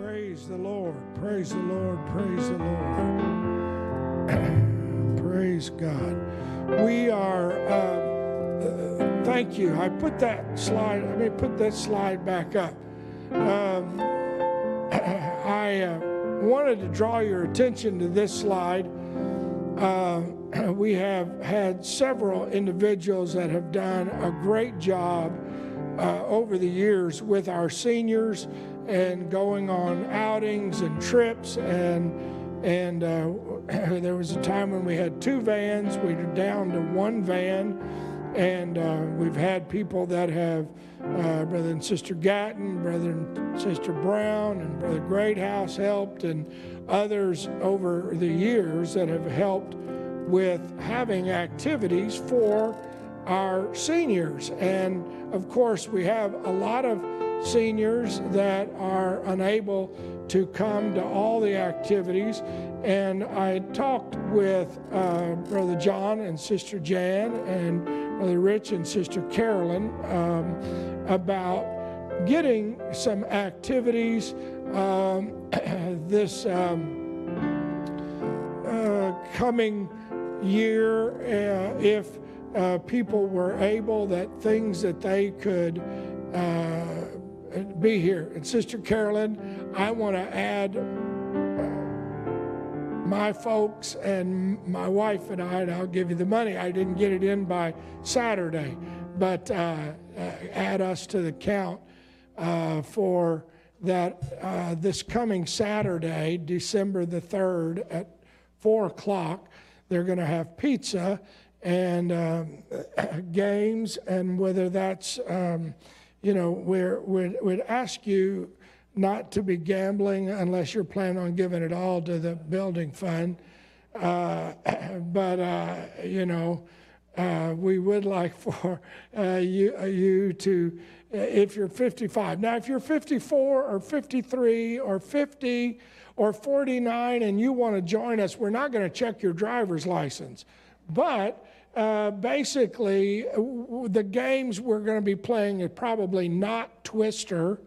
Praise the Lord. Praise the Lord. Praise the Lord. praise God. We are, uh, thank you. I put that slide, let me put that slide back up. Um, I uh, wanted to draw your attention to this slide. Uh, we have had several individuals that have done a great job uh, over the years with our seniors and going on outings and trips and and uh, there was a time when we had two vans we were down to one van and uh, we've had people that have uh, brother and sister gatton brother and sister brown and brother greathouse helped and others over the years that have helped with having activities for our seniors. And of course we have a lot of seniors that are unable to come to all the activities. And I talked with uh, Brother John and Sister Jan and Brother Rich and Sister Carolyn um, about getting some activities um, this um, uh, coming year uh, if uh, people were able, that things that they could uh, be here. And Sister Carolyn, I want to add uh, my folks and my wife and I, and I'll give you the money. I didn't get it in by Saturday, but uh, uh, add us to the count uh, for that uh, this coming Saturday, December the 3rd at 4 o'clock. They're going to have pizza and um, games, and whether that's um, you know, we're, we'd, we'd ask you not to be gambling unless you're planning on giving it all to the building fund. Uh, but, uh, you know, uh, we would like for uh, you, uh, you to, uh, if you're 55. Now, if you're 54 or 53 or 50 or 49 and you want to join us, we're not going to check your driver's license. But uh, basically, the games we're going to be playing are probably not Twister.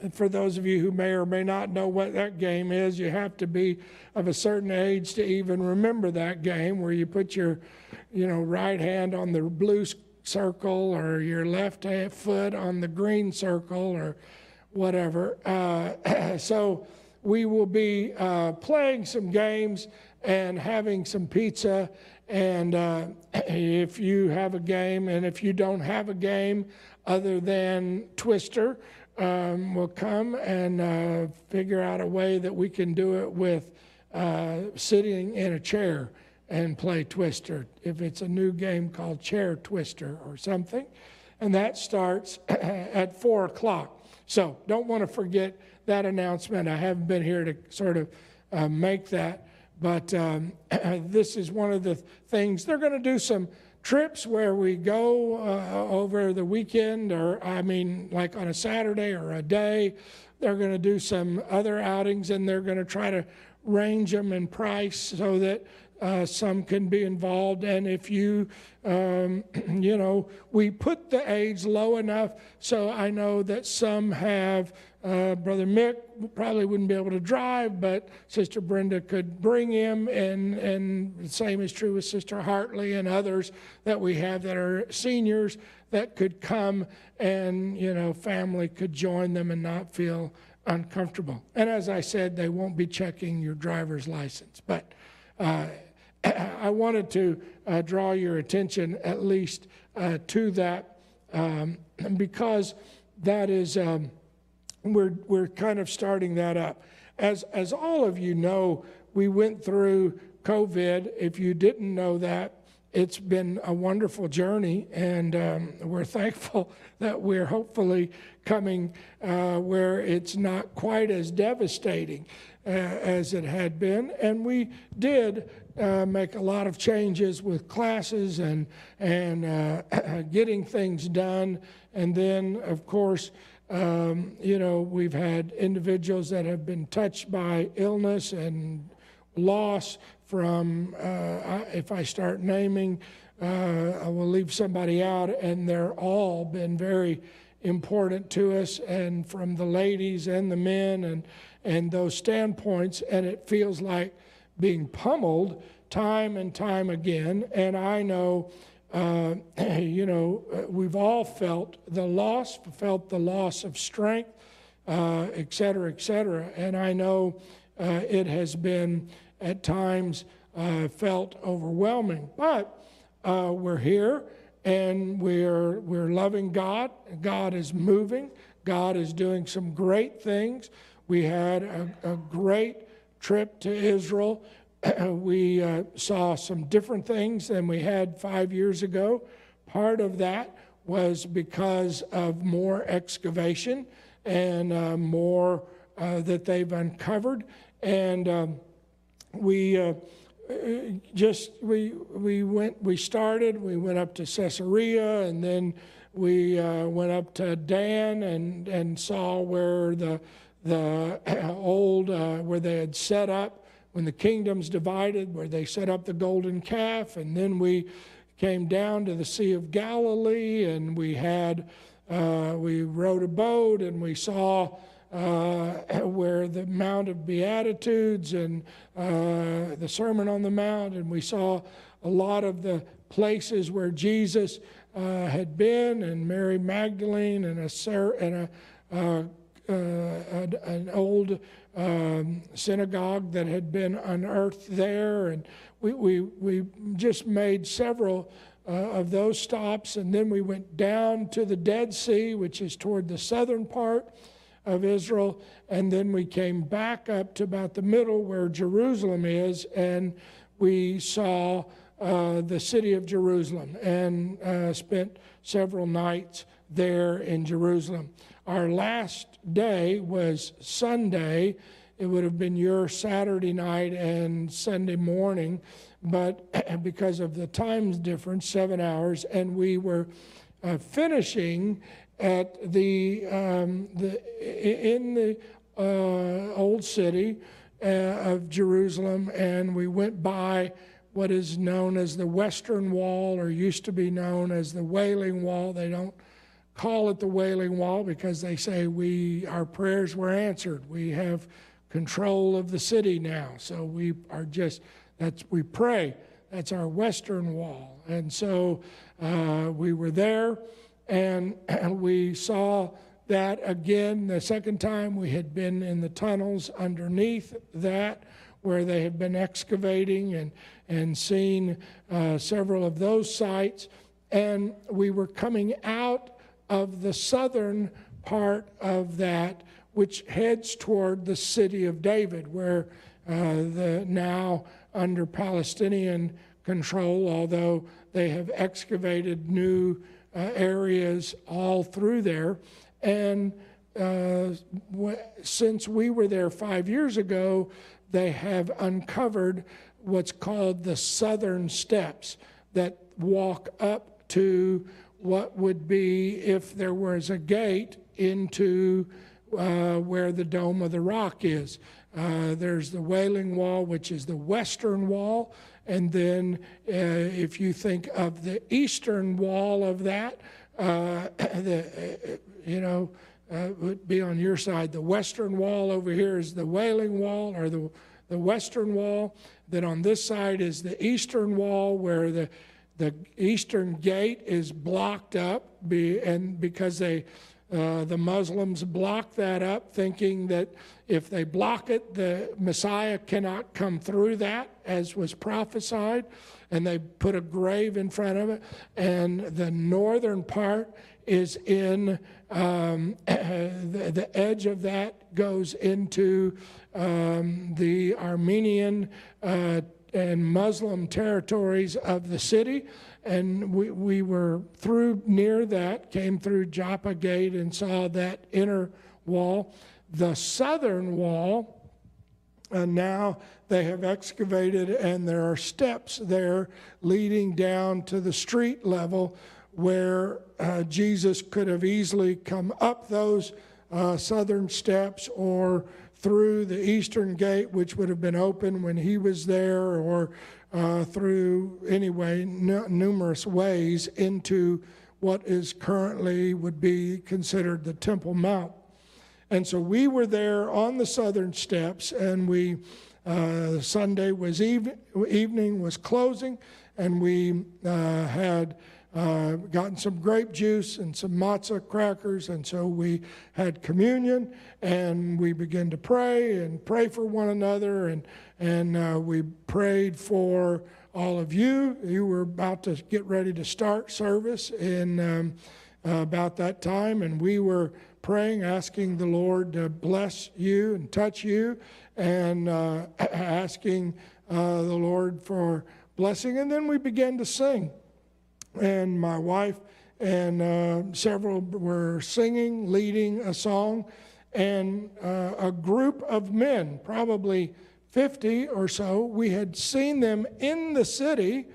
And for those of you who may or may not know what that game is, you have to be of a certain age to even remember that game where you put your, you know, right hand on the blue circle or your left foot on the green circle or whatever. Uh, so we will be uh, playing some games and having some pizza. And uh, if you have a game, and if you don't have a game other than Twister, um, we'll come and uh, figure out a way that we can do it with uh, sitting in a chair and play Twister. If it's a new game called Chair Twister or something, and that starts at four o'clock. So don't want to forget that announcement. I haven't been here to sort of uh, make that. But um, this is one of the things. They're going to do some trips where we go uh, over the weekend, or I mean, like on a Saturday or a day. They're going to do some other outings and they're going to try to range them in price so that uh, some can be involved. And if you, um, you know, we put the age low enough so I know that some have uh, Brother Mick probably wouldn't be able to drive, but Sister Brenda could bring him, and, and the same is true with Sister Hartley and others that we have that are seniors that could come and, you know, family could join them and not feel uncomfortable. And as I said, they won't be checking your driver's license. But uh, I wanted to uh, draw your attention at least uh, to that um, because that is. Um, we're, we're kind of starting that up. As, as all of you know, we went through COVID. If you didn't know that, it's been a wonderful journey, and um, we're thankful that we're hopefully coming uh, where it's not quite as devastating uh, as it had been. And we did uh, make a lot of changes with classes and, and uh, getting things done. And then, of course, um, you know, we've had individuals that have been touched by illness and loss from, uh, if I start naming, uh, I will leave somebody out, and they're all been very important to us, and from the ladies and the men, and, and those standpoints. And it feels like being pummeled time and time again. And I know, uh, you know, uh, we've all felt the loss, felt the loss of strength, uh, et cetera, et cetera. And I know uh, it has been at times uh, felt overwhelming. But uh, we're here and we're, we're loving God. God is moving, God is doing some great things. We had a, a great trip to Israel. we uh, saw some different things than we had five years ago. Part of that was because of more excavation and uh, more uh, that they've uncovered. And um, we uh, just we we went we started we went up to Caesarea and then we uh, went up to Dan and and saw where the the old uh, where they had set up when the kingdoms divided where they set up the golden calf and then we came down to the Sea of Galilee and we had uh, we rowed a boat and we saw uh, where the Mount of Beatitudes and uh, the Sermon on the Mount, and we saw a lot of the places where Jesus uh, had been, and Mary Magdalene, and a, and a uh, uh, an old um, synagogue that had been unearthed there, and we, we, we just made several uh, of those stops, and then we went down to the Dead Sea, which is toward the southern part of Israel. And then we came back up to about the middle where Jerusalem is, and we saw uh, the city of Jerusalem and uh, spent several nights there in Jerusalem. Our last day was Sunday. It would have been your Saturday night and Sunday morning, but because of the times difference, seven hours, and we were uh, finishing at the, um, the in the uh, old city uh, of Jerusalem, and we went by what is known as the Western Wall, or used to be known as the Wailing Wall. They don't call it the Wailing Wall because they say we our prayers were answered. We have control of the city now, so we are just that's we pray. That's our Western Wall, and so uh, we were there. And we saw that again the second time we had been in the tunnels underneath that where they had been excavating and, and seen uh, several of those sites. And we were coming out of the southern part of that, which heads toward the city of David, where uh, the now under Palestinian control, although they have excavated new uh, areas all through there. And uh, w- since we were there five years ago, they have uncovered what's called the southern steps that walk up to what would be if there was a gate into uh, where the Dome of the Rock is. Uh, there's the Wailing Wall, which is the western wall, and then uh, if you think of the eastern wall of that, uh, the, uh, you know, uh, would be on your side. The western wall over here is the Wailing Wall or the, the western wall. Then on this side is the eastern wall where the, the eastern gate is blocked up be, and because they uh, the Muslims block that up, thinking that if they block it, the Messiah cannot come through that, as was prophesied. And they put a grave in front of it. And the northern part is in um, the, the, edge of that goes into um, the Armenian uh, and Muslim territories of the city and we, we were through near that, came through Joppa Gate and saw that inner wall. The southern wall, and uh, now they have excavated, and there are steps there leading down to the street level where uh, Jesus could have easily come up those uh, southern steps or through the eastern gate, which would have been open when he was there, or uh, through, anyway, n- numerous ways into what is currently would be considered the Temple Mount. And so we were there on the southern steps, and we uh, Sunday was even, evening was closing, and we uh, had uh, gotten some grape juice and some matzah crackers, and so we had communion, and we began to pray and pray for one another, and and uh, we prayed for all of you. You were about to get ready to start service in um, uh, about that time, and we were praying, asking the Lord to bless you and touch you, and uh, asking uh, the Lord for blessing. And then we began to sing. And my wife and uh, several were singing, leading a song, and uh, a group of men, probably 50 or so, we had seen them in the city.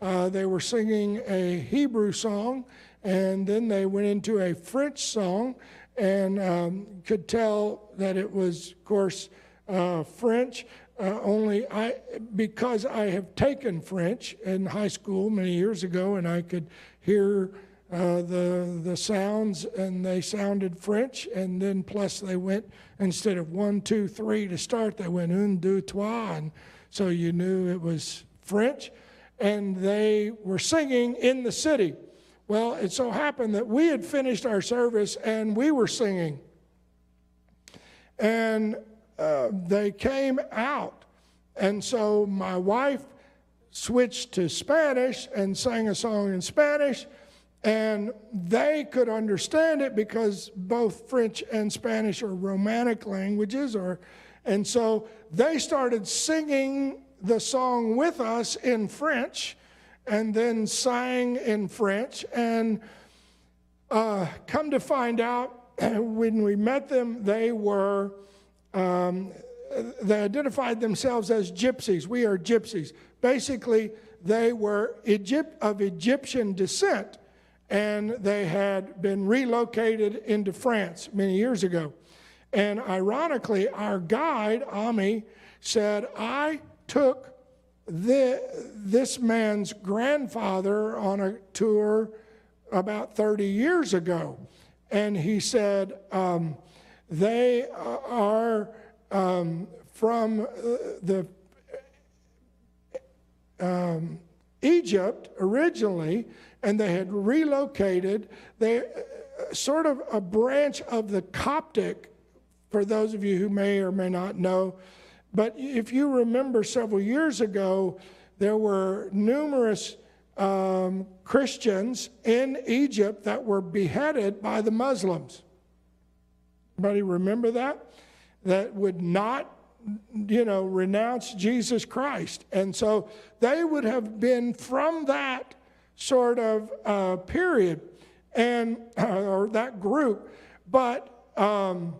Uh, they were singing a Hebrew song, and then they went into a French song, and um, could tell that it was, of course, uh, French. Uh, only I, because I have taken French in high school many years ago, and I could hear uh, the the sounds, and they sounded French. And then plus they went instead of one, two, three to start, they went un, deux, trois, and so you knew it was French. And they were singing in the city. Well, it so happened that we had finished our service and we were singing. And they came out. And so my wife switched to Spanish and sang a song in Spanish. And they could understand it because both French and Spanish are romantic languages. Or, and so they started singing the song with us in French and then sang in French. And uh, come to find out, when we met them, they were um, they identified themselves as gypsies. We are gypsies. Basically, they were Egypt, of Egyptian descent, and they had been relocated into France many years ago. And ironically, our guide, Ami, said, I took the, this man's grandfather on a tour about 30 years ago. And he said, um, they are um, from uh, the um, Egypt originally, and they had relocated. They uh, sort of a branch of the Coptic. For those of you who may or may not know, but if you remember several years ago, there were numerous um, Christians in Egypt that were beheaded by the Muslims. Anybody remember that? That would not, you know, renounce Jesus Christ. And so they would have been from that sort of uh, period and uh, or that group. But um,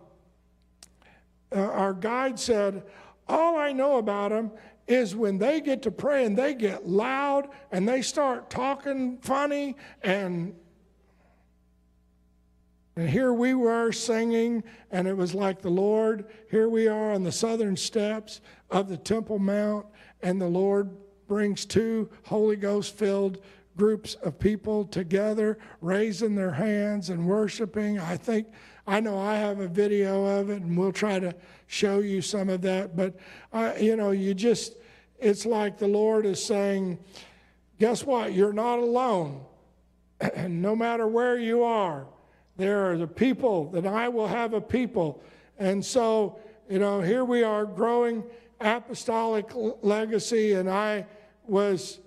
uh, our guide said, all I know about them is when they get to pray and they get loud and they start talking funny and and here we were singing, and it was like the Lord. Here we are on the southern steps of the Temple Mount, and the Lord brings two Holy Ghost filled groups of people together, raising their hands and worshiping. I think, I know I have a video of it, and we'll try to show you some of that. But, uh, you know, you just, it's like the Lord is saying, guess what? You're not alone. And no matter where you are, there are the people, that I will have a people. And so, you know, here we are growing apostolic legacy, and I was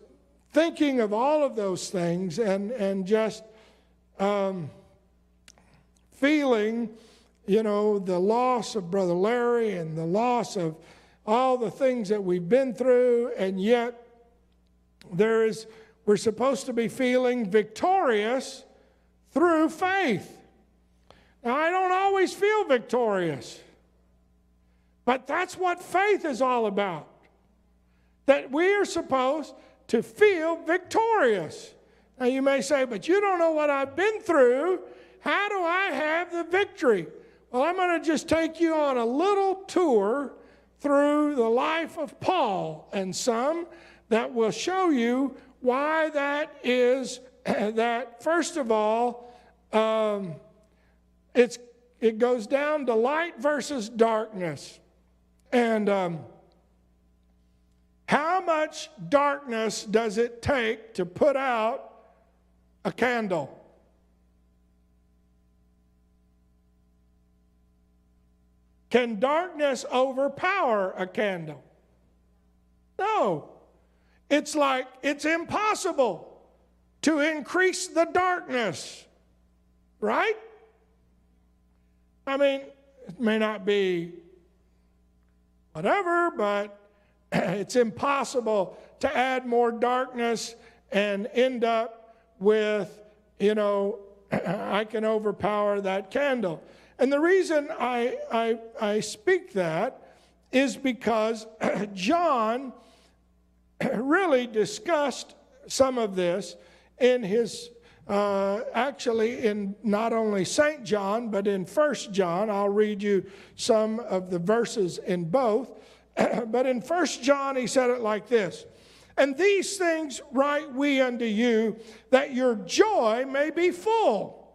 thinking of all of those things and, and just um, feeling, you know, the loss of Brother Larry and the loss of all the things that we've been through, and yet there is, we're supposed to be feeling victorious through faith. Now, I don't always feel victorious, but that's what faith is all about. That we are supposed to feel victorious. Now, you may say, but you don't know what I've been through. How do I have the victory? Well, I'm going to just take you on a little tour through the life of Paul and some that will show you why that is that, first of all, um, it's, it goes down to light versus darkness. And um, how much darkness does it take to put out a candle? Can darkness overpower a candle? No. It's like it's impossible to increase the darkness, right? I mean, it may not be whatever, but it's impossible to add more darkness and end up with, you know, I can overpower that candle. And the reason I, I, I speak that is because John really discussed some of this in his uh, actually in not only St. John, but in First John. I'll read you some of the verses in both. but in First John, he said it like this And these things write we unto you, that your joy may be full.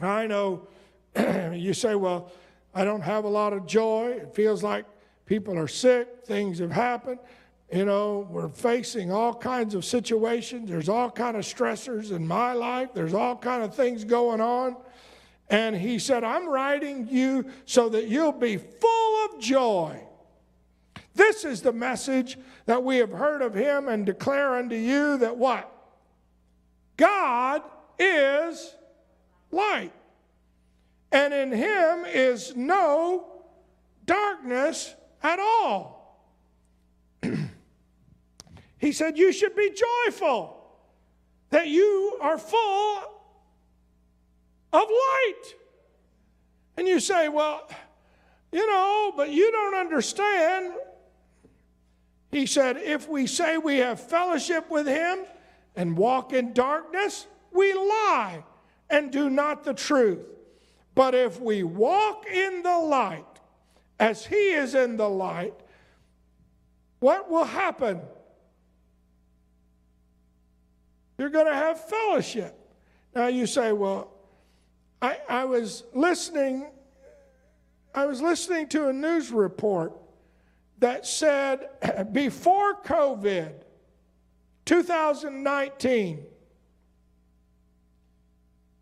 I know you say, well, I don't have a lot of joy. It feels like people are sick, things have happened you know we're facing all kinds of situations. There's all kind of stressors in my life. There's all kind of things going on. And he said i'm writing you so that you'll be full of joy. This is the message that we have heard of him and declare unto you that what? God is light. And in him is no darkness at all He said, You should be joyful that you are full of light. And you say, Well, you know, but you don't understand. He said, If we say we have fellowship with him and walk in darkness, we lie and do not the truth. But if we walk in the light, as he is in the light, what will happen? You're going to have fellowship. Now you say, well, I, I was listening, I was listening to a news report that said before COVID, 2019,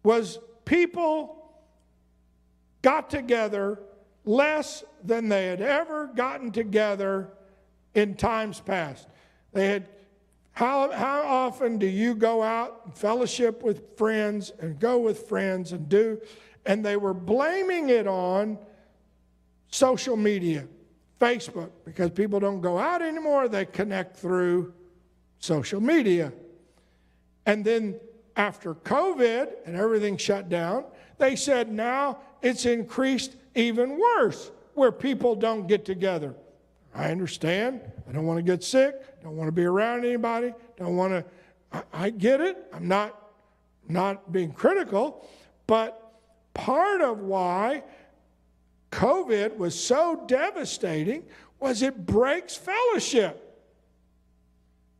was people got together less than they had ever gotten together in times past. They had how, how often do you go out and fellowship with friends and go with friends and do? And they were blaming it on social media, Facebook, because people don't go out anymore, they connect through social media. And then after COVID and everything shut down, they said now it's increased even worse where people don't get together. I understand. I don't want to get sick. Don't want to be around anybody. Don't want to. I, I get it. I'm not not being critical, but part of why COVID was so devastating was it breaks fellowship.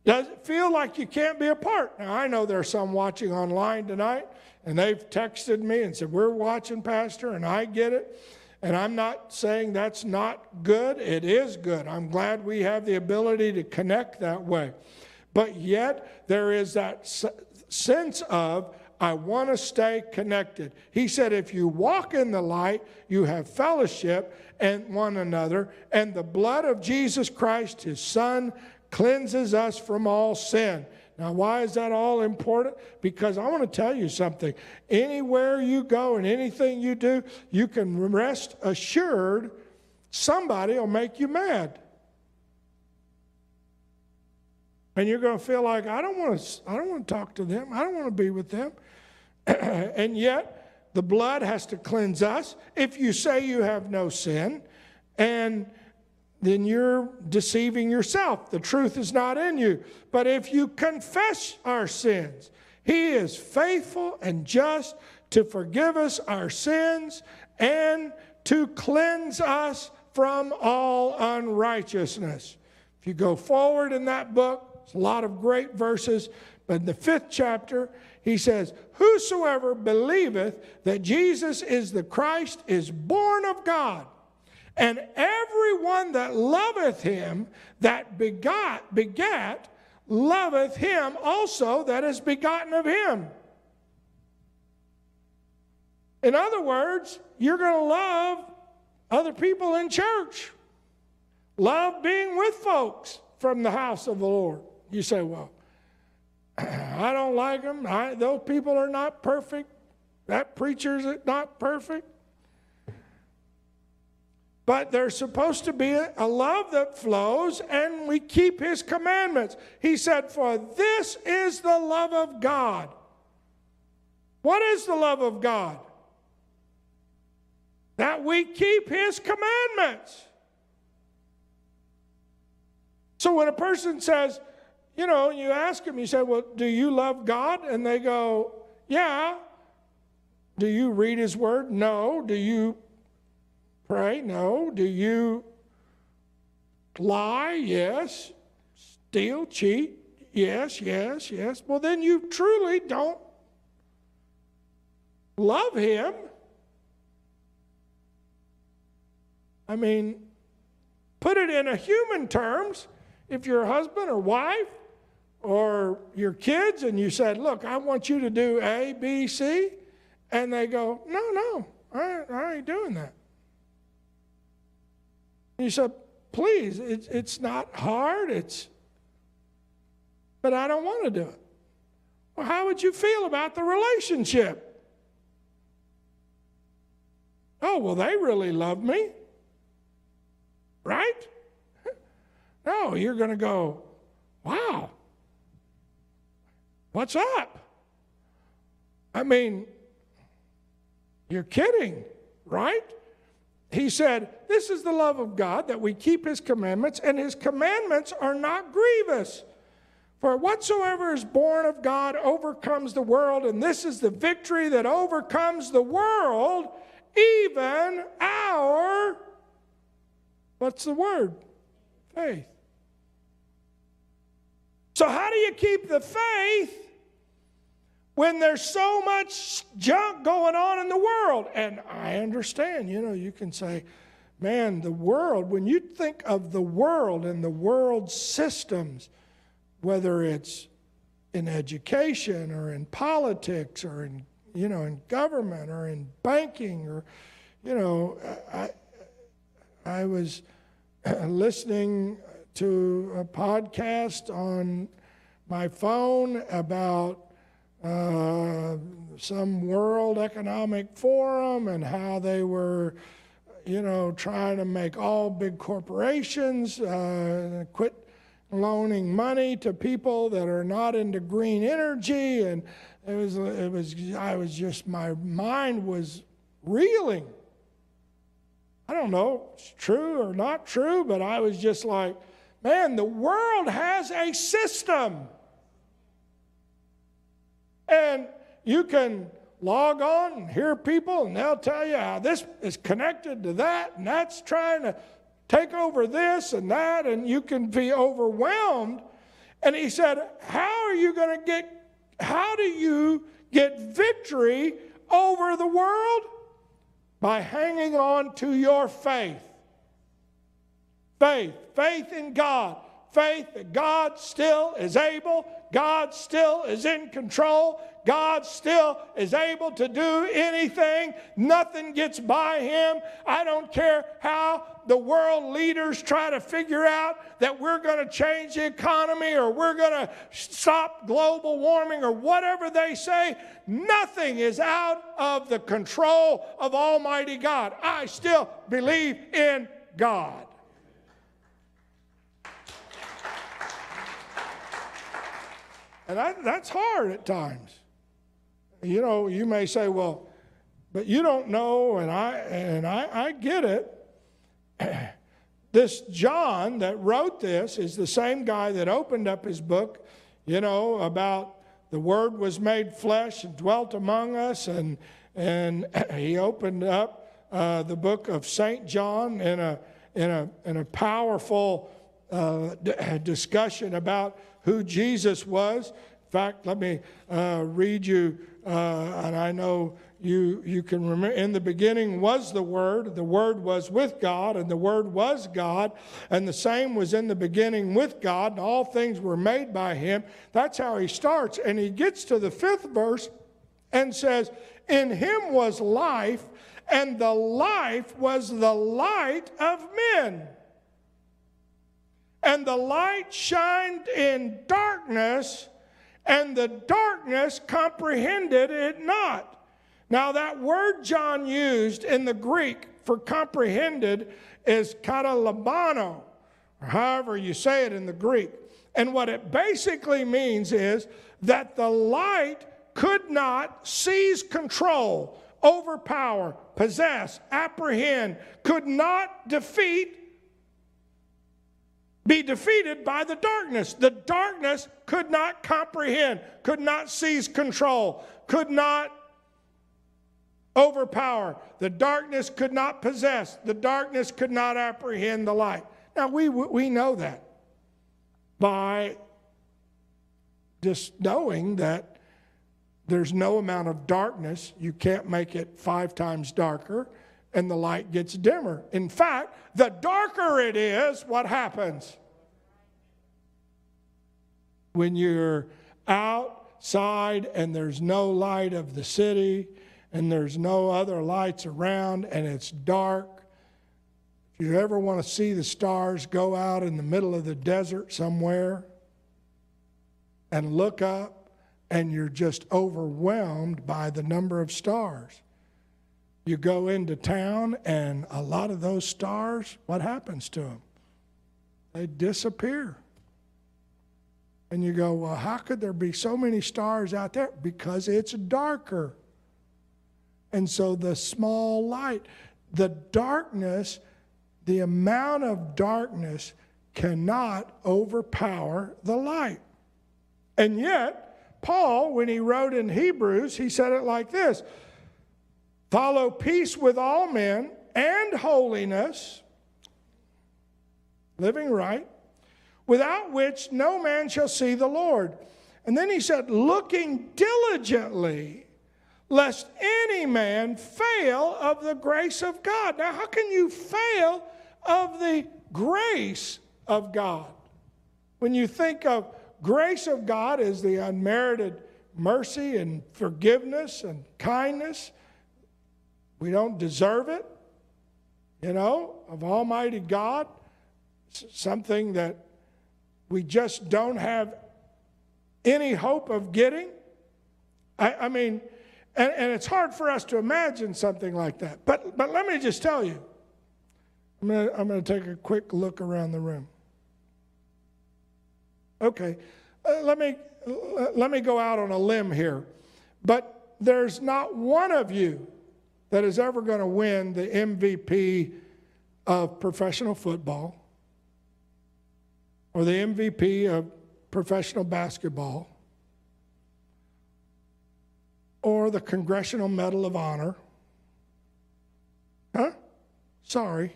Does it feel like you can't be apart? Now, I know there are some watching online tonight, and they've texted me and said, We're watching, Pastor, and I get it. And I'm not saying that's not good, it is good. I'm glad we have the ability to connect that way. But yet, there is that sense of, I want to stay connected. He said, if you walk in the light, you have fellowship and one another, and the blood of Jesus Christ, his Son, cleanses us from all sin. Now, why is that all important? Because I want to tell you something. Anywhere you go and anything you do, you can rest assured somebody will make you mad. And you're going to feel like, I don't want to, I don't want to talk to them. I don't want to be with them. and yet, the blood has to cleanse us. If you say you have no sin, and then you're deceiving yourself. The truth is not in you. But if you confess our sins, He is faithful and just to forgive us our sins and to cleanse us from all unrighteousness. If you go forward in that book, it's a lot of great verses, But in the fifth chapter, he says, Whosoever believeth that Jesus is the Christ is born of God. And everyone that loveth him that begot, begat, loveth him also that is begotten of him. In other words, you're going to love other people in church. Love being with folks from the house of the Lord. You say, well, I don't like them. I, those people are not perfect. That preacher's not perfect. But there's supposed to be a love that flows, and we keep his commandments. He said, For this is the love of God. What is the love of God? That we keep his commandments. So when a person says, you know, you ask them, you say, Well, do you love God? And they go, Yeah. Do you read His Word? No. Do you pray? No. Do you lie? Yes. Steal, cheat? Yes, yes, yes. Well, then you truly don't love Him. I mean, put it in a human terms. If your husband or wife or your kids and you said, Look, I want you to do A, B, C, and they go, No, no, I, I ain't doing that. And you said, Please, it, it's not hard, it's, but I don't want to do it. Well, how would you feel about the relationship? Oh, well, they really love me. Right? No, you're going to go, wow, What's up? I mean, you're kidding, right? He said, This is the love of God, that we keep his commandments, and his commandments are not grievous. For whatsoever is born of God overcomes the world, and this is the victory that overcomes the world, even our, what's the word? Faith. So, how do you keep the faith when there's so much junk going on in the world? And I understand, you know, you can say, man, the world, when you think of the world and the world systems, whether it's in education or in politics or in, you know, in government or in banking or, you know, I, I was listening to a podcast on my phone about uh, some World Economic Forum and how they were, you know, trying to make all big corporations uh, quit loaning money to people that are not into green energy, and it was, it was, I was just, my mind was reeling. I don't know it's true or not true, but I was just like, Man, the world has a system. And you can log on and hear people, and they'll tell you how this is connected to that, and that's trying to take over this and that, and you can be overwhelmed. And he said, How are you going to get, how do you get victory over the world? By hanging on to your faith. Faith, faith in God, faith that God still is able, God still is in control, God still is able to do anything. Nothing gets by him. I don't care how the world leaders try to figure out that we're going to change the economy or we're going to stop global warming or whatever they say. Nothing is out of the control of Almighty God. I still believe in God. And I, that's hard at times. You know, you may say, well, but you don't know, and I, and I, I get it. this John that wrote this is the same guy that opened up his book, you know, about the Word was made flesh and dwelt among us, and, and he opened up uh, the book of St. John in a, in a, in a powerful uh, discussion about who Jesus was. In fact, let me uh, read you, uh, and I know you, you can remember. In the beginning was the Word, the Word was with God, and the Word was God, and the same was in the beginning with God, and all things were made by Him. That's how he starts. And he gets to the fifth verse and says, In Him was life, and the life was the light of men. And the light shined in darkness and the darkness comprehended it not. Now, that word John used in the Greek for comprehended is katalabano, or however you say it in the Greek. And what it basically means is that the light could not seize control, overpower, possess, apprehend, could not defeat be defeated by the darkness. The darkness could not comprehend, could not seize control, could not overpower. The darkness could not possess, the darkness could not apprehend the light. Now, we, we know that by just knowing that there's no amount of darkness, you can't make it five times darker and the light gets dimmer. In fact, the darker it is, what happens? When you're outside and there's no light of the city and there's no other lights around and it's dark, if you ever want to see the stars, go out in the middle of the desert somewhere and look up and you're just overwhelmed by the number of stars. You go into town, and a lot of those stars, what happens to them? They disappear. And you go, well, how could there be so many stars out there? Because it's darker. And so the small light, the darkness, the amount of darkness cannot overpower the light. And yet, Paul, when he wrote in Hebrews, he said it like this Follow peace with all men and holiness, living right, without which no man shall see the Lord. And then he said, looking diligently, lest any man fail of the grace of God. Now, how can you fail of the grace of God? When you think of grace of God as the unmerited mercy and forgiveness and kindness, we don't deserve it, you know, of Almighty God, something that we just don't have any hope of getting. I, I mean, and, and, it's hard for us to imagine something like that. But, but let me just tell you, I'm going to I'm to take a quick look around the room. Okay, uh, let, me, let me go out on a limb here. But there's not one of you that is ever going to win the MVP of professional football or the MVP of professional basketball or the Congressional Medal of Honor. Huh? Sorry.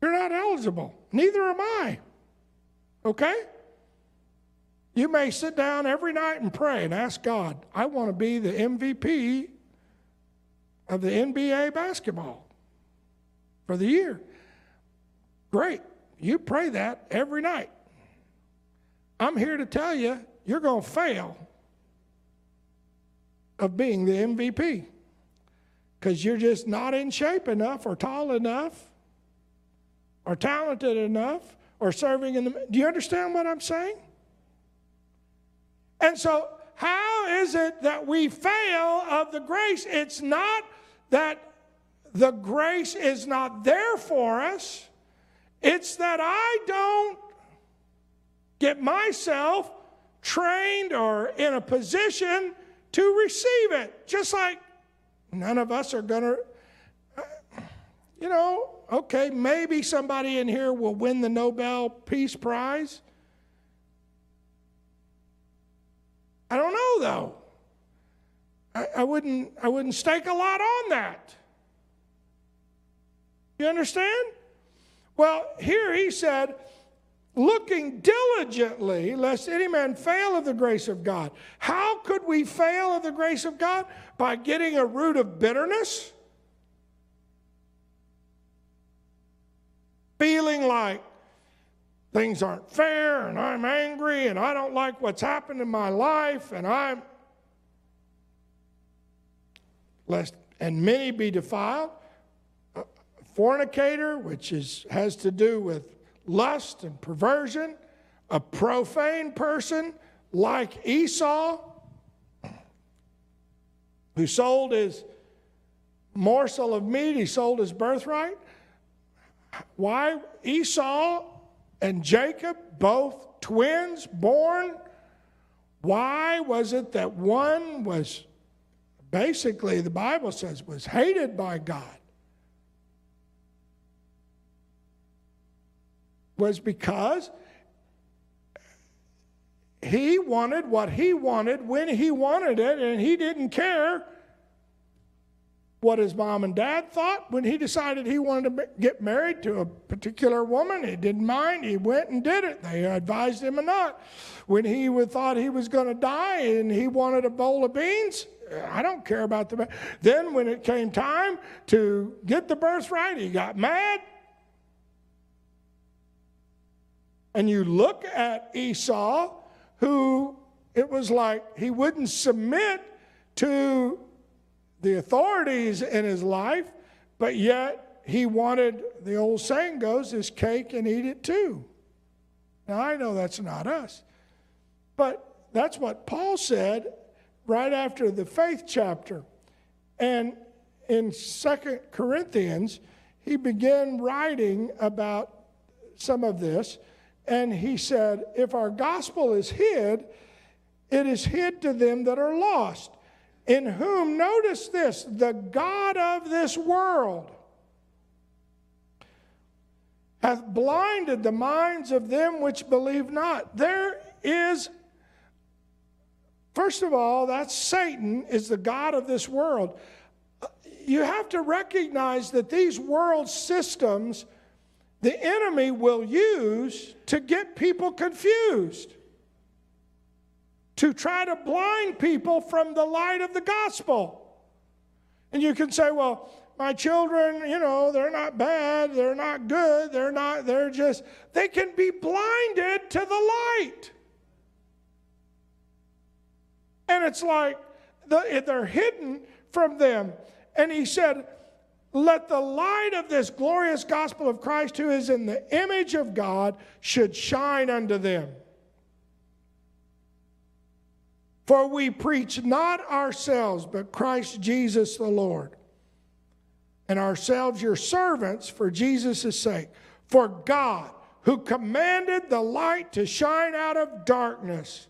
You're not eligible. Neither am I. Okay? You may sit down every night and pray and ask God, I want to be the MVP of the NBA basketball for the year. Great. You pray that every night. I'm here to tell you, you're going to fail of being the MVP because you're just not in shape enough or tall enough or talented enough or serving in the. Do you understand what I'm saying? And so, how is it that we fail of the grace? It's not that the grace is not there for us, it's that I don't get myself trained or in a position to receive it. Just like none of us are going to, you know, okay, maybe somebody in here will win the Nobel Peace Prize. I don't know though. I, I, wouldn't, I wouldn't stake a lot on that. You understand? Well, here he said, looking diligently lest any man fail of the grace of God. How could we fail of the grace of God? By getting a root of bitterness? Feeling like things aren't fair and I'm angry and I don't like what's happened in my life and I'm lest and many be defiled. A fornicator which is has to do with lust and perversion. A profane person like Esau who sold his morsel of meat he sold his birthright. Why Esau and Jacob, both twins born. Why was it that one was basically, the Bible says, was hated by God? Was because he wanted what he wanted when he wanted it, and he didn't care what his mom and dad thought when he decided he wanted to get married to a particular woman. He didn't mind. He went and did it. They advised him or not. When he thought he was going to die and he wanted a bowl of beans, I don't care about the. Then when it came time to get the birthright, he got mad. And you look at Esau, who it was like he wouldn't submit to the authorities in his life, but yet he wanted, the old saying goes, his cake and eat it too. Now, I know that's not us, but that's what Paul said right after the faith chapter. And in Second Corinthians, he began writing about some of this, and he said, If our gospel is hid, it is hid to them that are lost in whom, notice this, the God of this world hath blinded the minds of them which believe not. There is, first of all, that Satan, is the God of this world. You have to recognize that these world systems, the enemy will use to get people confused to try to blind people from the light of the gospel. And you can say, well, my children, you know, they're not bad, they're not good, they're not, they're just, they can be blinded to the light. And it's like the, they're hidden from them. And he said, let the light of this glorious gospel of Christ, who is in the image of God, should shine unto them. For we preach not ourselves, but Christ Jesus the Lord, and ourselves your servants for Jesus' sake. For God, who commanded the light to shine out of darkness,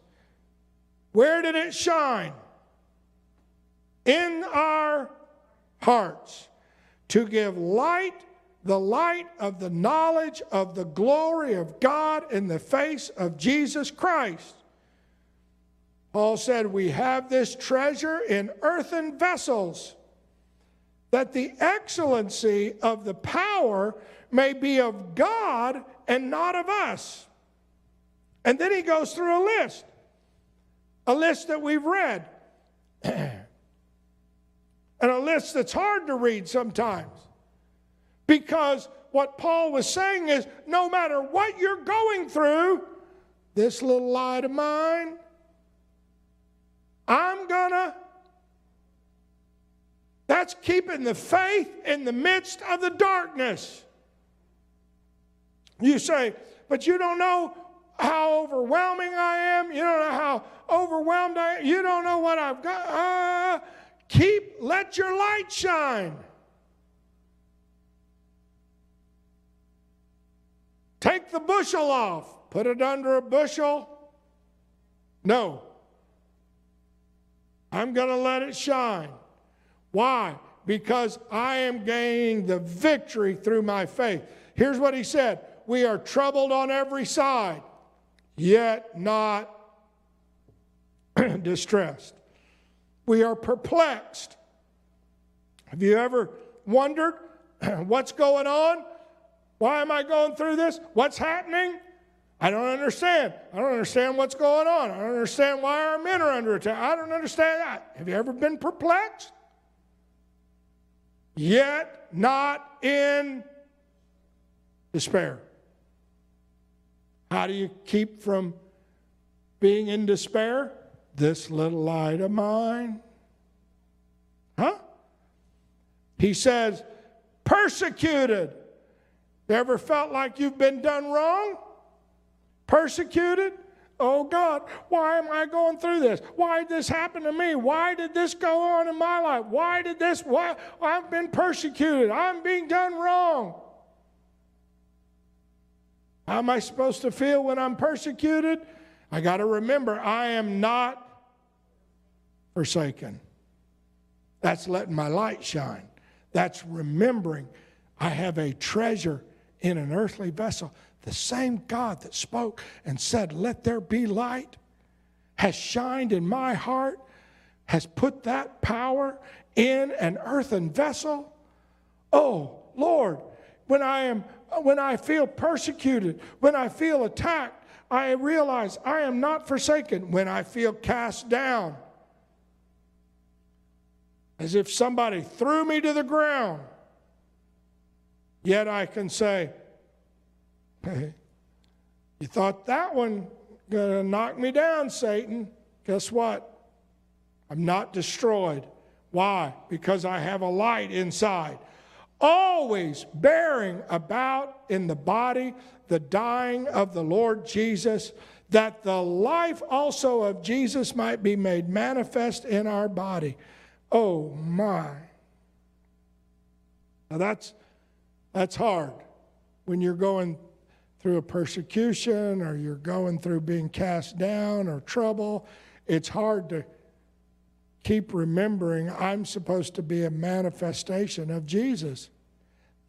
where did it shine? In our hearts, to give light, the light of the knowledge of the glory of God in the face of Jesus Christ. Paul said, We have this treasure in earthen vessels, that the excellency of the power may be of God and not of us. And then he goes through a list, a list that we've read, and a list that's hard to read sometimes. Because what Paul was saying is no matter what you're going through, this little light of mine, I'm gonna. That's keeping the faith in the midst of the darkness. You say, but you don't know how overwhelming I am. You don't know how overwhelmed I am. You don't know what I've got. Uh, keep, let your light shine. Take the bushel off, put it under a bushel. No. I'm going to let it shine. Why? Because I am gaining the victory through my faith. Here's what he said We are troubled on every side, yet not distressed. We are perplexed. Have you ever wondered what's going on? Why am I going through this? What's happening? I don't understand. I don't understand what's going on. I don't understand why our men are under attack. I don't understand that. Have you ever been perplexed? Yet not in despair. How do you keep from being in despair? This little light of mine. Huh? He says, persecuted. You ever felt like you've been done wrong? Persecuted? Oh God, why am I going through this? Why did this happen to me? Why did this go on in my life? Why did this? Why I've been persecuted? I'm being done wrong. How am I supposed to feel when I'm persecuted? I got to remember I am not forsaken. That's letting my light shine. That's remembering I have a treasure in an earthly vessel. The same God that spoke and said, Let there be light, has shined in my heart, has put that power in an earthen vessel. Oh, Lord, when I am when I feel persecuted, when I feel attacked, I realize I am not forsaken. When I feel cast down, as if somebody threw me to the ground, yet I can say, you thought that one gonna knock me down, Satan. Guess what? I'm not destroyed. Why? Because I have a light inside. Always bearing about in the body the dying of the Lord Jesus, that the life also of Jesus might be made manifest in our body. Oh my. Now that's that's hard when you're going through a persecution or you're going through being cast down or trouble, it's hard to keep remembering I'm supposed to be a manifestation of Jesus.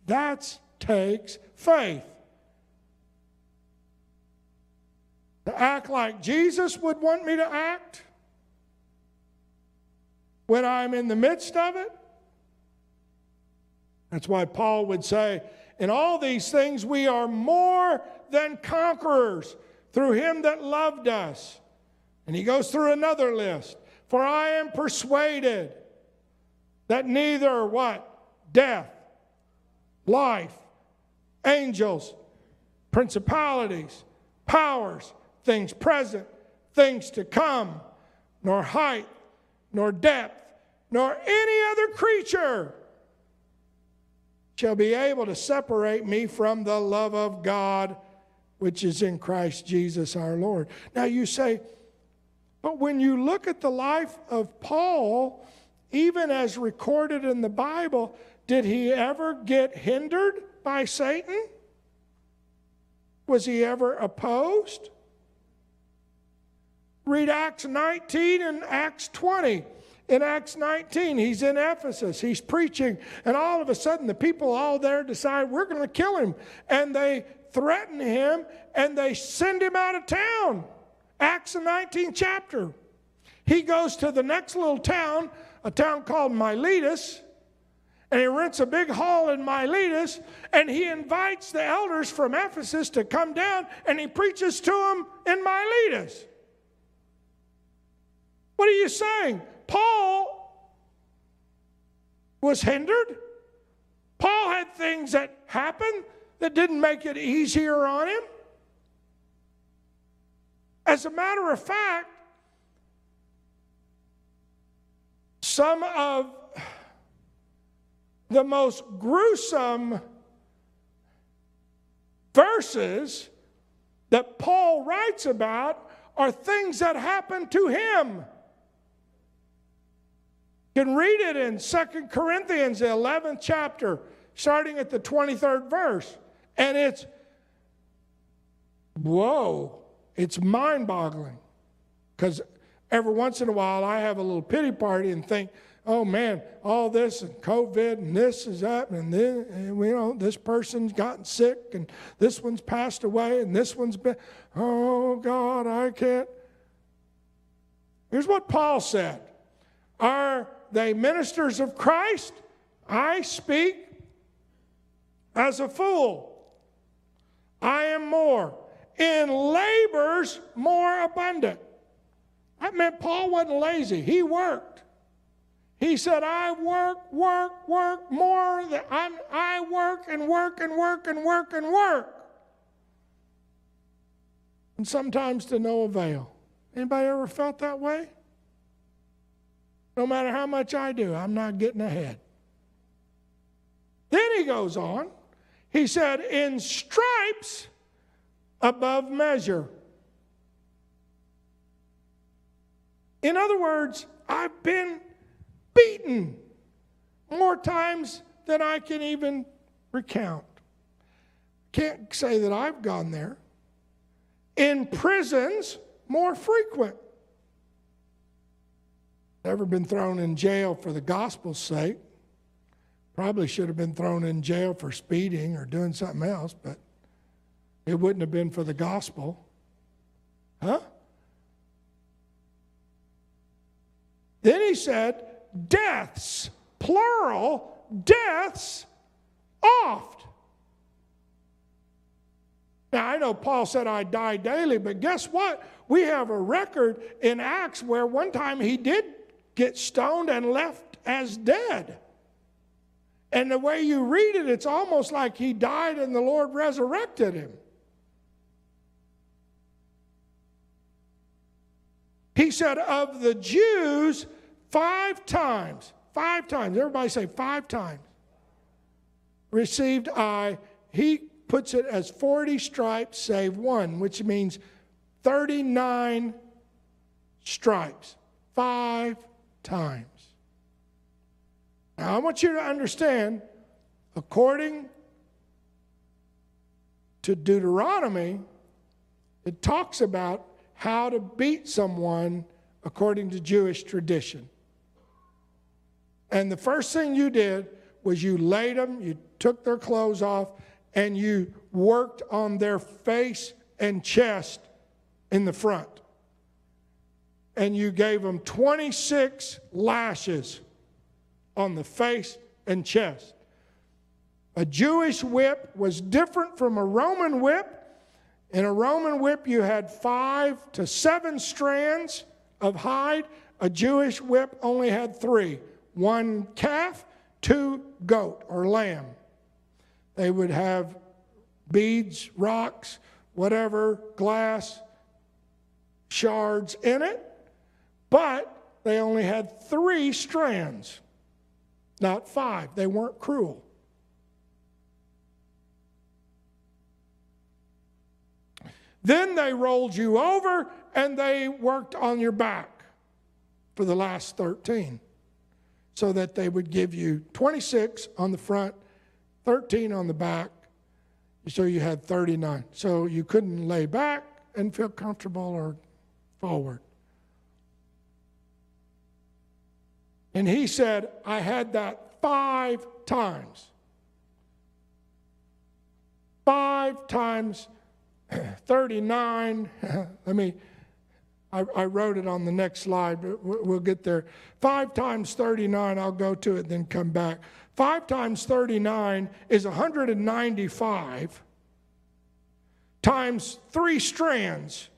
That takes faith. To act like Jesus would want me to act when I'm in the midst of it. That's why Paul would say, in all these things, we are more than conquerors through him that loved us. And he goes through another list. For I am persuaded that neither what? Death, life, angels, principalities, powers, things present, things to come, nor height, nor depth, nor any other creature shall be able to separate me from the love of God which is in Christ Jesus our Lord. Now you say, but when you look at the life of Paul, even as recorded in the Bible, did he ever get hindered by Satan? Was he ever opposed? Read Acts 19 and Acts 20 in Acts 19, he's in Ephesus, he's preaching, and all of a sudden the people all there decide we're going to kill him. And they threaten him and they send him out of town. Acts 19th chapter. He goes to the next little town, a town called Miletus, and he rents a big hall in Miletus, and he invites the elders from Ephesus to come down and he preaches to them in Miletus. What are you saying? Paul was hindered. Paul had things that happened that didn't make it easier on him. As a matter of fact, some of the most gruesome verses that Paul writes about are things that happened to him. You can read it in Second Corinthians, the 11th chapter, starting at the 23rd verse. And it's, whoa, it's mind boggling. Because every once in a while I have a little pity party and think, oh man, all this and COVID and this is up and and, you know, this person's gotten sick and this one's passed away and this one's been, oh God, I can't. Here's what Paul said. Are they ministers of Christ? I speak as a fool. I am more. in labors more abundant. That meant Paul wasn't lazy, he worked. He said, I work, work, work more than I'm, I work and work and work and work and work. And sometimes to no avail. Anybody ever felt that way? No matter how much I do, I'm not getting ahead. Then he goes on. He said, in stripes above measure. In other words, I've been beaten more times than I can even recount. Can't say that I've gone there. In prisons, more frequent. Never been thrown in jail for the gospel's sake. Probably should have been thrown in jail for speeding or doing something else, but it wouldn't have been for the gospel. Huh? Then he said, deaths, plural, deaths oft. Now, I know Paul said I die daily, but guess what? We have a record in Acts where one time he did get stoned and left as dead. And the way you read it, it's almost like he died and the Lord resurrected him. He said, Of the Jews, five times, five times, everybody say five times, received I. He puts it as 40 stripes save one, which means 39 stripes. Five times. Now, I want you to understand, according to Deuteronomy, it talks about how to beat someone according to Jewish tradition. And the first thing you did was you laid them, you took their clothes off, and you worked on their face and chest in the front. And you gave him 26 lashes on the face and chest. A Jewish whip was different from a Roman whip in a Roman whip, you had five to seven strands of hide. A Jewish whip only had three one calf, two goat or lamb. They would have beads, rocks, whatever, glass, shards in it, but they only had three strands, not five. They weren't cruel. Then they rolled you over and they worked on your back for the last 13 so that they would give you 26 on the front, 13 on the back. So you had 39. So you couldn't lay back and feel comfortable or forward. And he said, I had that five times. Five times 39, let me, I, I, wrote it on the next slide, but we'll get there. 5 times 39, I'll go to it, then come back. 5 times 39 is 195 times three strands,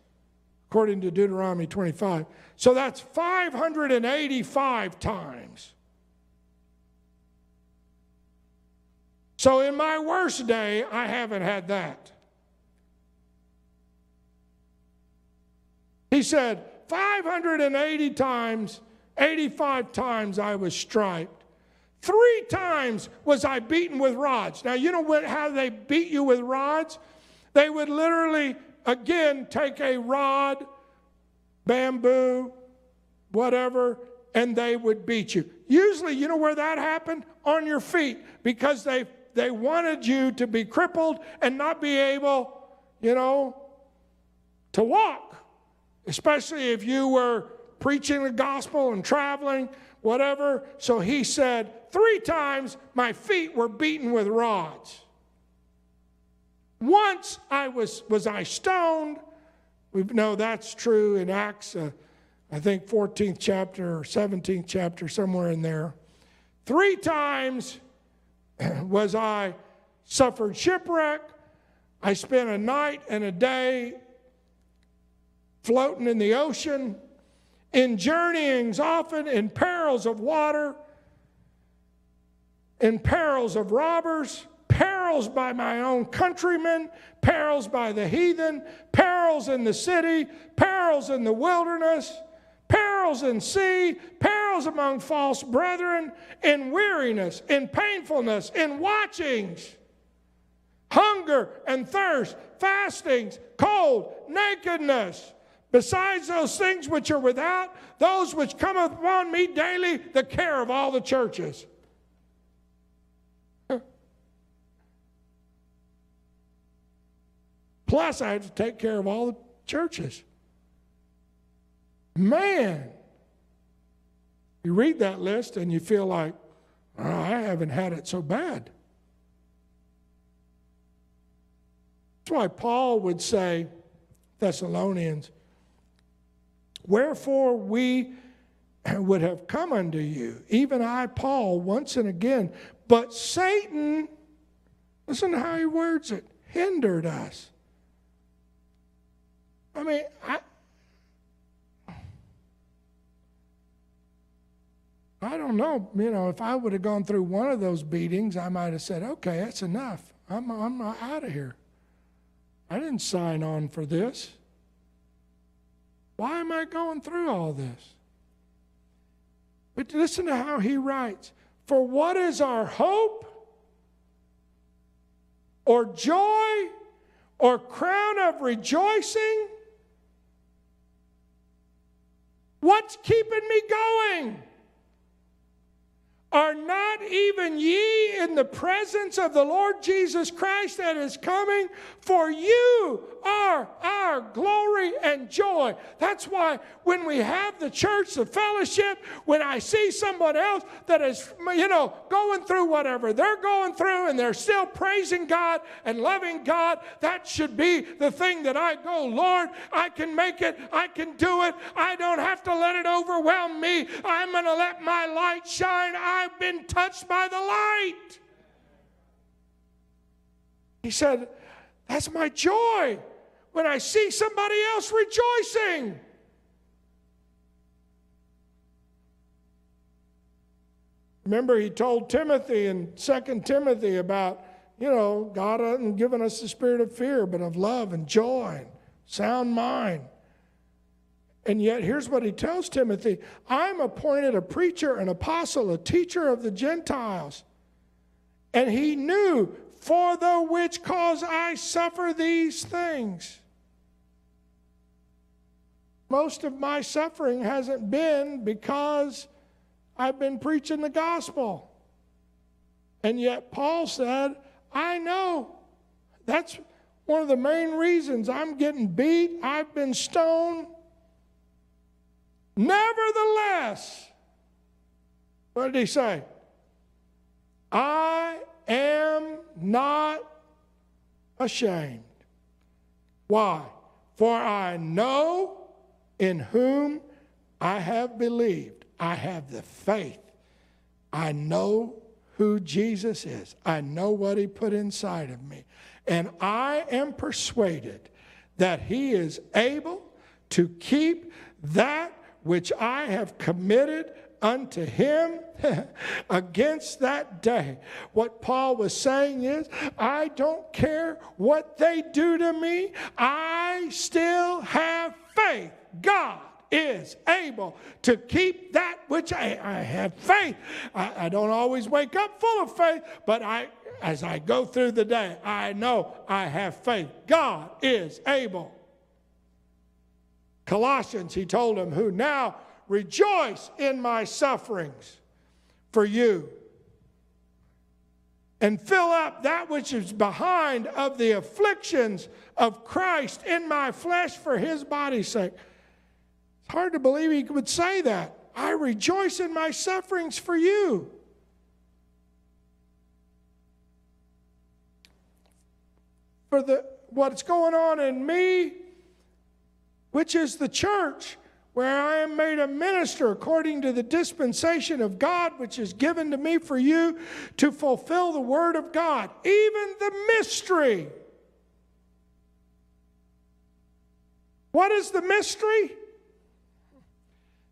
according to Deuteronomy 25. So that's 585 times. So in my worst day, I haven't had that. He said, 580 times, 85 times I was striped. Three times was I beaten with rods. Now, you know what, how they beat you with rods? They would literally, again, take a rod, bamboo, whatever, and they would beat you. Usually, you know where that happened? On your feet, because they, they wanted you to be crippled and not be able, you know, to walk especially if you were preaching the gospel and traveling, whatever. So he said, Three times my feet were beaten with rods. Once I was, was I stoned? We know that's true in Acts, uh, I think 14th chapter or 17th chapter, somewhere in there. Three times was I suffered shipwreck. I spent a night and a day floating in the ocean, in journeyings often, in perils of water, in perils of robbers, perils by my own countrymen, perils by the heathen, perils in the city, perils in the wilderness, perils in sea, perils among false brethren, in weariness, in painfulness, in watchings, hunger and thirst, fastings, cold, nakedness. Besides those things which are without, those which come upon me daily, the care of all the churches. Plus, I have to take care of all the churches. Man, you read that list and you feel like, oh, I haven't had it so bad. That's why Paul would say, Thessalonians, Wherefore we would have come unto you, even I, Paul, once and again. But Satan, listen to how he words it, hindered us. I mean, I, I don't know. You know, if I would have gone through one of those beatings, I might have said, okay, that's enough. I'm, I'm out of here. I didn't sign on for this. Why am I going through all this? But listen to how he writes For what is our hope or joy or crown of rejoicing? What's keeping me going? Are not even ye in the presence of the Lord Jesus Christ that is coming? For you are our glory and joy. That's why when we have the church, the fellowship, when I see someone else that is, you know, going through whatever they're going through and they're still praising God and loving God, that should be the thing that I go, Lord, I can make it, I can do it, I don't have to let it overwhelm me. I'm going to let my light shine. I've been touched by the light. He said, That's my joy when I see somebody else rejoicing. Remember, he told Timothy in 2 Timothy about, you know, God hasn't given us the spirit of fear, but of love and joy and sound mind. And yet, here's what he tells Timothy I'm appointed a preacher, an apostle, a teacher of the Gentiles. And he knew, for the which cause I suffer these things. Most of my suffering hasn't been because I've been preaching the gospel. And yet, Paul said, I know. That's one of the main reasons I'm getting beat. I've been stoned. Nevertheless, what did he say? I am not ashamed. Why? For I know in whom I have believed. I have the faith. I know who Jesus is. I know what he put inside of me. And I am persuaded that he is able to keep that which I have committed unto him against that day. What Paul was saying is, I don't care what they do to me, I still have faith. God is able to keep that which I, I have faith. I, I don't always wake up full of faith, but I as I go through the day, I know I have faith. God is able. Colossians, he told them, who now rejoice in my sufferings for you and fill up that which is behind of the afflictions of Christ in my flesh for his body's sake. It's hard to believe he would say that. I rejoice in my sufferings for you. For the what's going on in me which is the church, where I am made a minister according to the dispensation of God, which is given to me for you to fulfill the word of God, even the mystery. What is the mystery?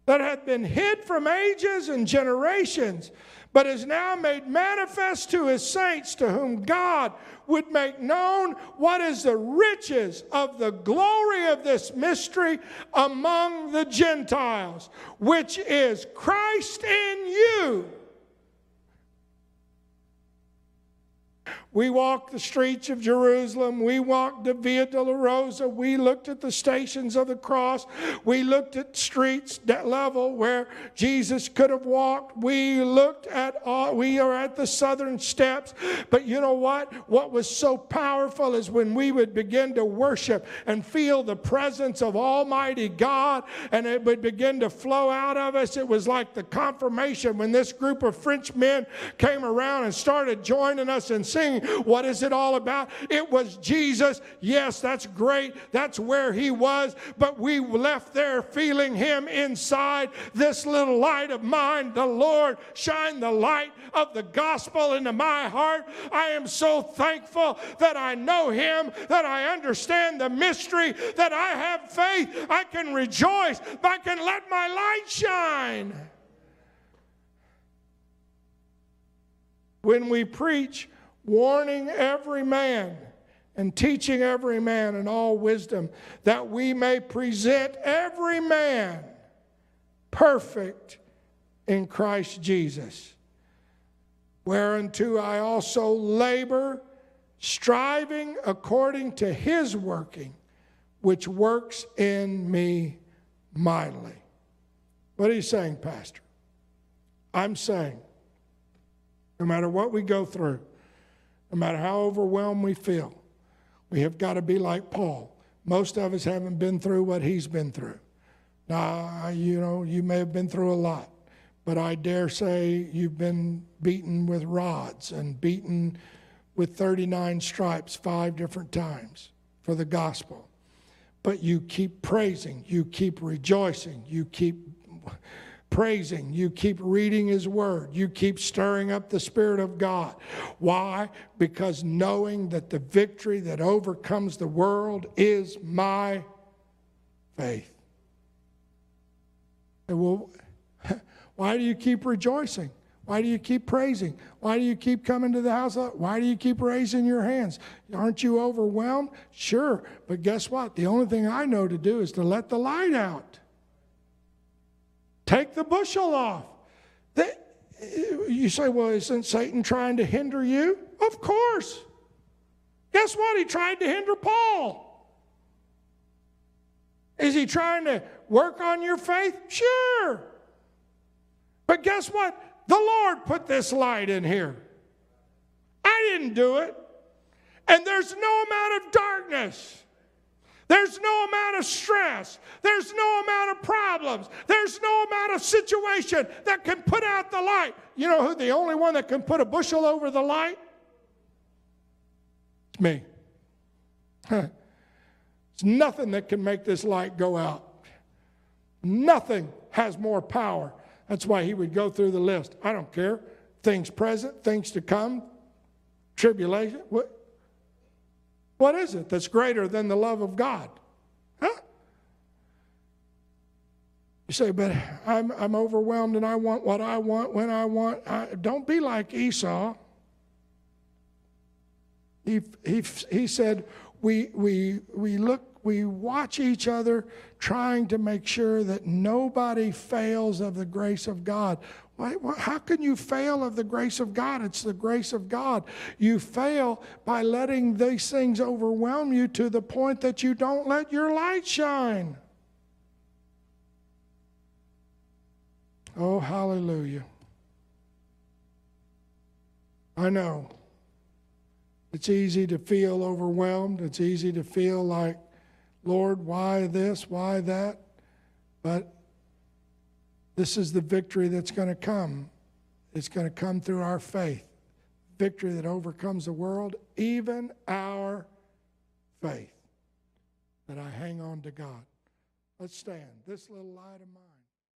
That had been hid from ages and generations but is now made manifest to his saints, to whom God would make known what is the riches of the glory of this mystery among the Gentiles, which is Christ in you We walked the streets of Jerusalem. We walked the Via Dolorosa. We looked at the stations of the cross. We looked at streets that level where Jesus could have walked. We looked at all, we are at the southern steps. But you know what? What was so powerful is when we would begin to worship and feel the presence of Almighty God and it would begin to flow out of us. It was like the confirmation when this group of French men came around and started joining us and singing. What is it all about? It was Jesus. Yes, that's great. That's where he was. But we left there feeling him inside this little light of mine. The Lord shine the light of the gospel into my heart. I am so thankful that I know him, that I understand the mystery, that I have faith. I can rejoice. I can let my light shine. When we preach, warning every man and teaching every man in all wisdom, that we may present every man perfect in Christ Jesus. Whereunto I also labor, striving according to his working, which works in me mightily. What are you saying, Pastor? I'm saying, no matter what we go through, no matter how overwhelmed we feel. We have got to be like Paul. Most of us haven't been through what he's been through. Now, you know, you may have been through a lot, but I dare say you've been beaten with rods and beaten with 39 stripes five different times for the gospel. But you keep praising, you keep rejoicing, you keep praising, you keep reading His Word, you keep stirring up the Spirit of God. Why? Because knowing that the victory that overcomes the world is my faith. And well, why do you keep rejoicing? Why do you keep praising? Why do you keep coming to the house? Why do you keep raising your hands? Aren't you overwhelmed? Sure, but guess what? The only thing I know to do is to let the light out. Take the bushel off. you say, well, isn't Satan trying to hinder you? Of course. Guess what? He tried to hinder Paul. Is he trying to work on your faith? Sure. But guess what? The Lord put this light in here. I didn't do it. And there's no amount of darkness there's no amount of stress. There's no amount of problems. There's no amount of situation that can put out the light. You know who the only one that can put a bushel over the light? It's me. It's nothing that can make this light go out. Nothing has more power. That's why he would go through the list. I don't care. Things present, things to come, tribulation. What? What is it that's greater than the love of God? Huh? You say, but I'm, I'm overwhelmed and I want what I want when I want. I, don't be like Esau. He, he, he said, we, we, we look, we watch each other trying to make sure that nobody fails of the grace of God. How can you fail of the grace of God? It's the grace of God. You fail by letting these things overwhelm you to the point that you don't let your light shine. Oh, hallelujah. I know. It's easy to feel overwhelmed. It's easy to feel like, Lord, why this? Why that? But this is the victory that's going to come. It's going to come through our faith. Victory that overcomes the world, even our faith. That I hang on to God. Let's stand. This little light of mine.